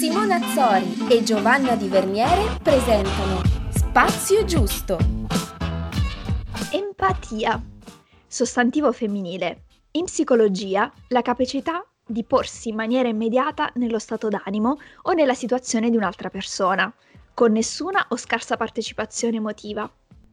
Simona Azzori e Giovanna Di Verniere presentano Spazio Giusto. Empatia. Sostantivo femminile. In psicologia, la capacità di porsi in maniera immediata nello stato d'animo o nella situazione di un'altra persona, con nessuna o scarsa partecipazione emotiva.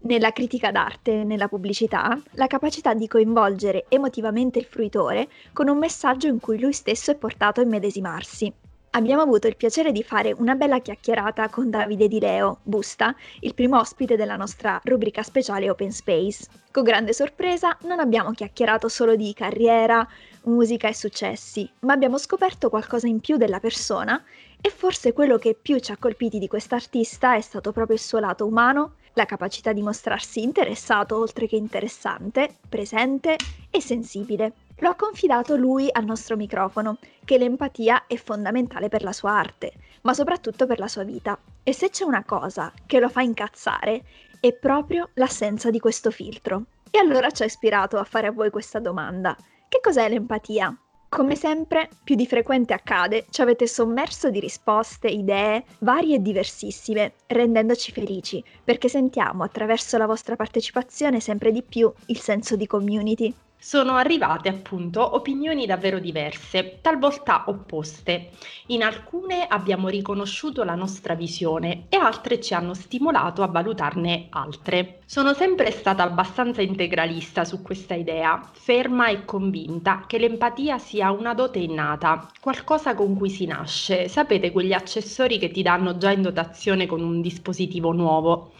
Nella critica d'arte e nella pubblicità, la capacità di coinvolgere emotivamente il fruitore con un messaggio in cui lui stesso è portato a immedesimarsi. Abbiamo avuto il piacere di fare una bella chiacchierata con Davide Di Leo, Busta, il primo ospite della nostra rubrica speciale Open Space. Con grande sorpresa non abbiamo chiacchierato solo di carriera, musica e successi, ma abbiamo scoperto qualcosa in più della persona e forse quello che più ci ha colpiti di quest'artista è stato proprio il suo lato umano, la capacità di mostrarsi interessato oltre che interessante, presente e sensibile. Lo ha confidato lui al nostro microfono, che l'empatia è fondamentale per la sua arte, ma soprattutto per la sua vita. E se c'è una cosa che lo fa incazzare, è proprio l'assenza di questo filtro. E allora ci ha ispirato a fare a voi questa domanda. Che cos'è l'empatia? Come sempre, più di frequente accade, ci avete sommerso di risposte, idee varie e diversissime, rendendoci felici, perché sentiamo attraverso la vostra partecipazione sempre di più il senso di community. Sono arrivate appunto opinioni davvero diverse, talvolta opposte. In alcune abbiamo riconosciuto la nostra visione e altre ci hanno stimolato a valutarne altre. Sono sempre stata abbastanza integralista su questa idea, ferma e convinta che l'empatia sia una dote innata, qualcosa con cui si nasce, sapete quegli accessori che ti danno già in dotazione con un dispositivo nuovo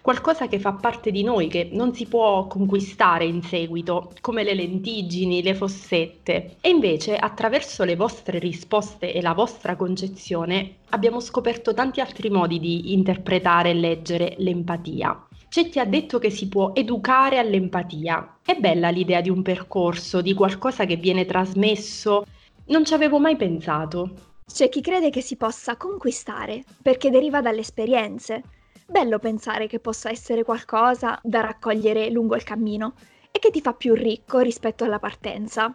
qualcosa che fa parte di noi, che non si può conquistare in seguito, come le lentiggini, le fossette. E invece, attraverso le vostre risposte e la vostra concezione, abbiamo scoperto tanti altri modi di interpretare e leggere l'empatia. C'è chi ha detto che si può educare all'empatia. È bella l'idea di un percorso, di qualcosa che viene trasmesso. Non ci avevo mai pensato. C'è chi crede che si possa conquistare perché deriva dalle esperienze, Bello pensare che possa essere qualcosa da raccogliere lungo il cammino e che ti fa più ricco rispetto alla partenza.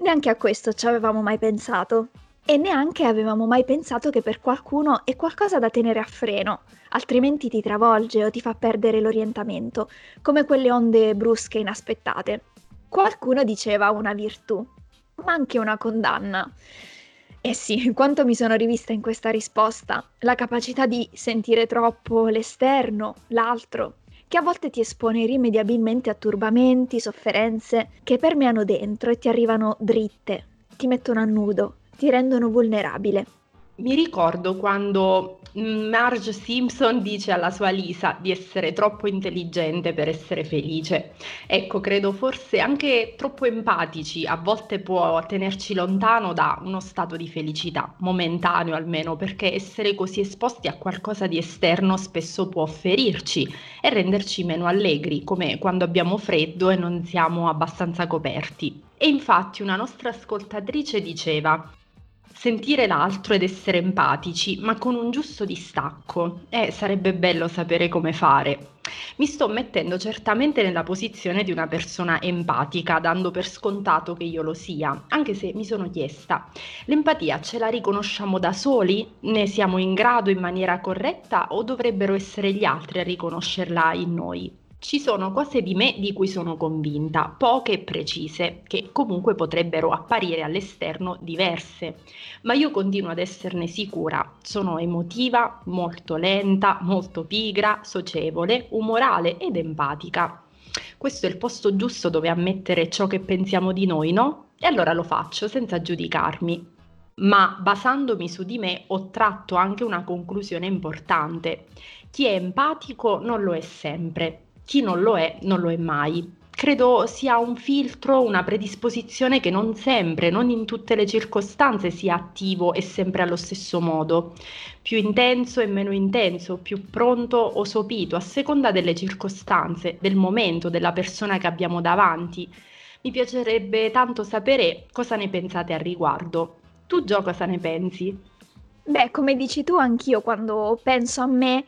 Neanche a questo ci avevamo mai pensato. E neanche avevamo mai pensato che per qualcuno è qualcosa da tenere a freno, altrimenti ti travolge o ti fa perdere l'orientamento, come quelle onde brusche inaspettate. Qualcuno diceva una virtù, ma anche una condanna. Eh sì, quanto mi sono rivista in questa risposta, la capacità di sentire troppo l'esterno, l'altro, che a volte ti espone irrimediabilmente a turbamenti, sofferenze che permeano dentro e ti arrivano dritte, ti mettono a nudo, ti rendono vulnerabile. Mi ricordo quando Marge Simpson dice alla sua Lisa di essere troppo intelligente per essere felice. Ecco, credo forse anche troppo empatici a volte può tenerci lontano da uno stato di felicità, momentaneo almeno, perché essere così esposti a qualcosa di esterno spesso può ferirci e renderci meno allegri, come quando abbiamo freddo e non siamo abbastanza coperti. E infatti una nostra ascoltatrice diceva sentire l'altro ed essere empatici, ma con un giusto distacco. Eh, sarebbe bello sapere come fare. Mi sto mettendo certamente nella posizione di una persona empatica, dando per scontato che io lo sia, anche se mi sono chiesta, l'empatia ce la riconosciamo da soli? Ne siamo in grado in maniera corretta o dovrebbero essere gli altri a riconoscerla in noi? Ci sono cose di me di cui sono convinta, poche e precise, che comunque potrebbero apparire all'esterno diverse, ma io continuo ad esserne sicura. Sono emotiva, molto lenta, molto pigra, socievole, umorale ed empatica. Questo è il posto giusto dove ammettere ciò che pensiamo di noi, no? E allora lo faccio senza giudicarmi. Ma basandomi su di me ho tratto anche una conclusione importante. Chi è empatico non lo è sempre, chi non lo è non lo è mai. Credo sia un filtro, una predisposizione che non sempre, non in tutte le circostanze sia attivo e sempre allo stesso modo, più intenso e meno intenso, più pronto o sopito, a seconda delle circostanze, del momento, della persona che abbiamo davanti. Mi piacerebbe tanto sapere cosa ne pensate al riguardo. Tu Gio cosa ne pensi? Beh, come dici tu, anch'io quando penso a me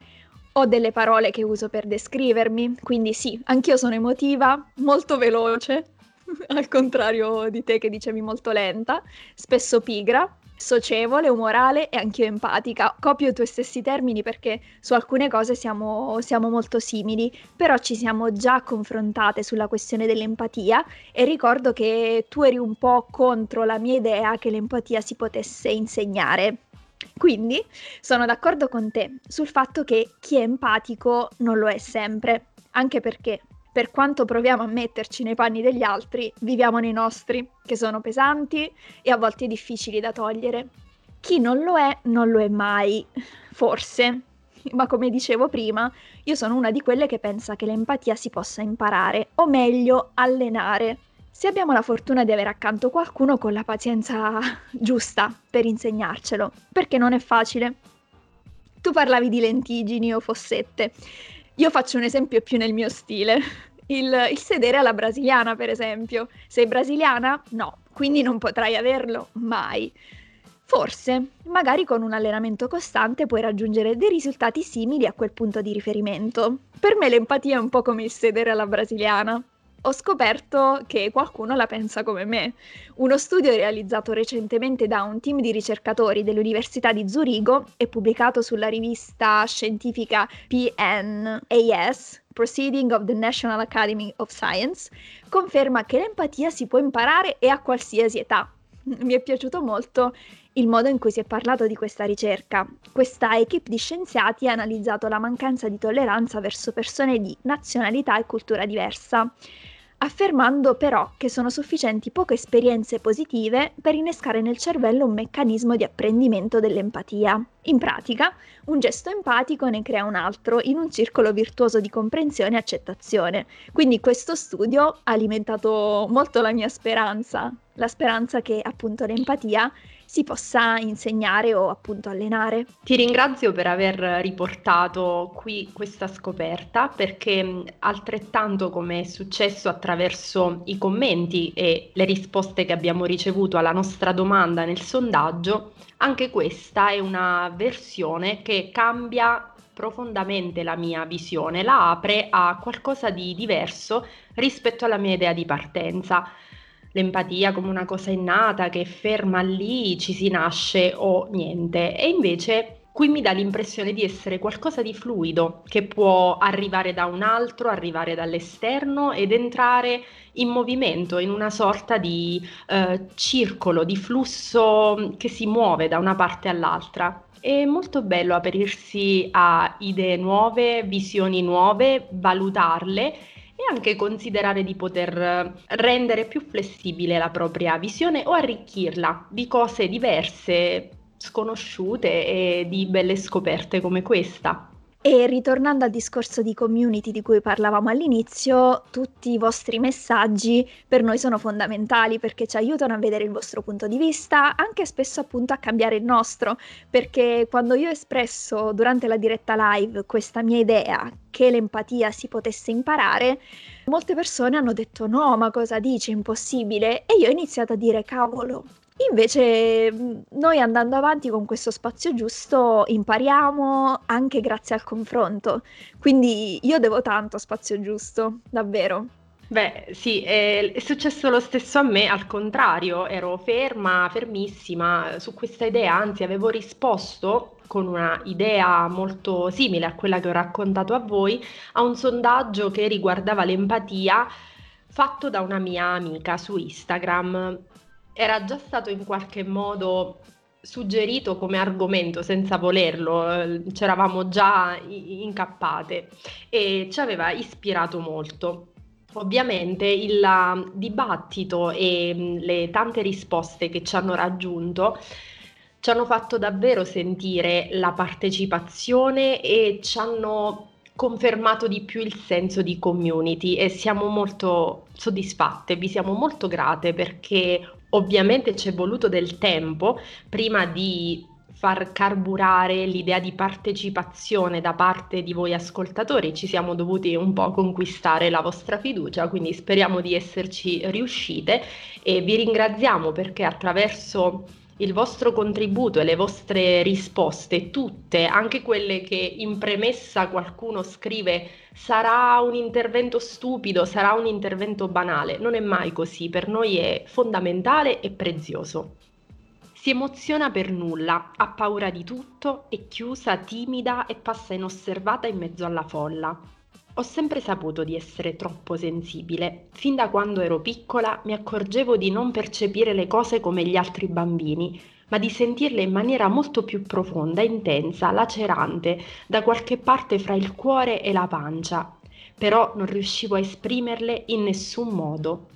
ho delle parole che uso per descrivermi, quindi sì, anch'io sono emotiva, molto veloce, al contrario di te che dicevi molto lenta, spesso pigra, socievole, umorale e anche io empatica. Copio i tuoi stessi termini perché su alcune cose siamo, siamo, molto simili, però ci siamo già confrontate sulla questione dell'empatia e ricordo che tu eri un po' contro la mia idea che l'empatia si potesse insegnare. Quindi sono d'accordo con te sul fatto che chi è empatico non lo è sempre, anche perché per quanto proviamo a metterci nei panni degli altri, viviamo nei nostri, che sono pesanti e a volte difficili da togliere. Chi non lo è, non lo è mai, forse. Ma come dicevo prima, io sono una di quelle che pensa che l'empatia si possa imparare, o meglio, allenare. Se abbiamo la fortuna di avere accanto qualcuno con la pazienza giusta per insegnarcelo, perché non è facile. Tu parlavi di lentiggini o fossette. Io faccio un esempio più nel mio stile il, il sedere alla brasiliana, per esempio. Sei brasiliana? No, quindi non potrai averlo mai. Forse, magari con un allenamento costante puoi raggiungere dei risultati simili a quel punto di riferimento. Per me l'empatia è un po' come il sedere alla brasiliana ho scoperto che qualcuno la pensa come me. Uno studio realizzato recentemente da un team di ricercatori dell'Università di Zurigo e pubblicato sulla rivista scientifica PNAS, Proceeding of the National Academy of Science, conferma che l'empatia si può imparare e a qualsiasi età. Mi è piaciuto molto il modo in cui si è parlato di questa ricerca. Questa equipe di scienziati ha analizzato la mancanza di tolleranza verso persone di nazionalità e cultura diversa affermando però che sono sufficienti poche esperienze positive per innescare nel cervello un meccanismo di apprendimento dell'empatia. In pratica, un gesto empatico ne crea un altro in un circolo virtuoso di comprensione e accettazione. Quindi questo studio ha alimentato molto la mia speranza, la speranza che appunto l'empatia si possa insegnare o appunto allenare. Ti ringrazio per aver riportato qui questa scoperta perché altrettanto come è successo attraverso i commenti e le risposte che abbiamo ricevuto alla nostra domanda nel sondaggio, anche questa è una versione che cambia profondamente la mia visione, la apre a qualcosa di diverso rispetto alla mia idea di partenza l'empatia come una cosa innata che ferma lì, ci si nasce o niente. E invece qui mi dà l'impressione di essere qualcosa di fluido che può arrivare da un altro, arrivare dall'esterno ed entrare in movimento, in una sorta di eh, circolo, di flusso che si muove da una parte all'altra. È molto bello aprirsi a idee nuove, visioni nuove, valutarle e anche considerare di poter eh, rendere più flessibile la propria visione o arricchirla di cose diverse, sconosciute e di belle scoperte come questa. E ritornando al discorso di community di cui parlavamo all'inizio, tutti i vostri messaggi per noi sono fondamentali perché ci aiutano a vedere il vostro punto di vista, anche spesso appunto a cambiare il nostro, perché quando io ho espresso durante la diretta live questa mia idea che l'empatia si potesse imparare, molte persone hanno detto no, ma cosa dici, impossibile, e io ho iniziato a dire cavolo, Invece noi andando avanti con questo spazio giusto impariamo anche grazie al confronto, quindi io devo tanto a spazio giusto, davvero. Beh, sì, è successo lo stesso a me, al contrario, ero ferma, fermissima su questa idea, anzi avevo risposto con una idea molto simile a quella che ho raccontato a voi a un sondaggio che riguardava l'empatia fatto da una mia amica su Instagram era già stato in qualche modo suggerito come argomento senza volerlo, eh, c'eravamo già incappate e ci aveva ispirato molto. Ovviamente il dibattito e mm, le tante risposte che ci hanno raggiunto ci hanno fatto davvero sentire la partecipazione e ci hanno confermato di più il senso di community e siamo molto soddisfatte, vi siamo molto grate perché Ovviamente c'è voluto del tempo prima di far carburare l'idea di partecipazione da parte di voi ascoltatori, ci siamo dovuti un po' conquistare la vostra fiducia, quindi speriamo di esserci riuscite e vi ringraziamo perché attraverso il vostro contributo e le vostre risposte, tutte, anche quelle che in premessa qualcuno scrive sarà un intervento stupido, sarà un intervento banale, non è mai così, per noi è fondamentale e prezioso. Si emoziona per nulla, ha paura di tutto, è chiusa, timida e passa inosservata in mezzo alla folla. Ho sempre saputo di essere troppo sensibile. Fin da quando ero piccola mi accorgevo di non percepire le cose come gli altri bambini, ma di sentirle in maniera molto più profonda, intensa, lacerante, da qualche parte fra il cuore e la pancia. Però non riuscivo a esprimerle in nessun modo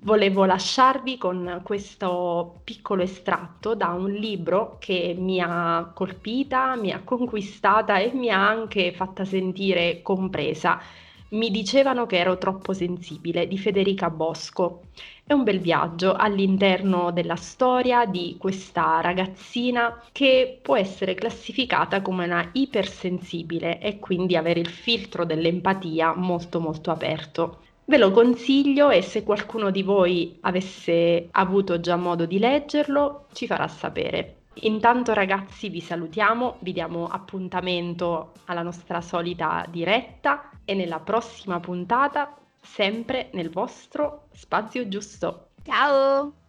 volevo lasciarvi con questo piccolo estratto da un libro che mi ha colpita, mi ha conquistata e mi ha anche fatta sentire compresa. Mi dicevano che ero troppo sensibile di Federica Bosco. È un bel viaggio all'interno della storia di questa ragazzina che può essere classificata come una ipersensibile e quindi avere il filtro dell'empatia molto molto aperto. Ve lo consiglio e se qualcuno di voi avesse avuto già modo di leggerlo ci farà sapere. Intanto ragazzi vi salutiamo, vi diamo appuntamento alla nostra solita diretta e nella prossima puntata sempre nel vostro spazio giusto. Ciao!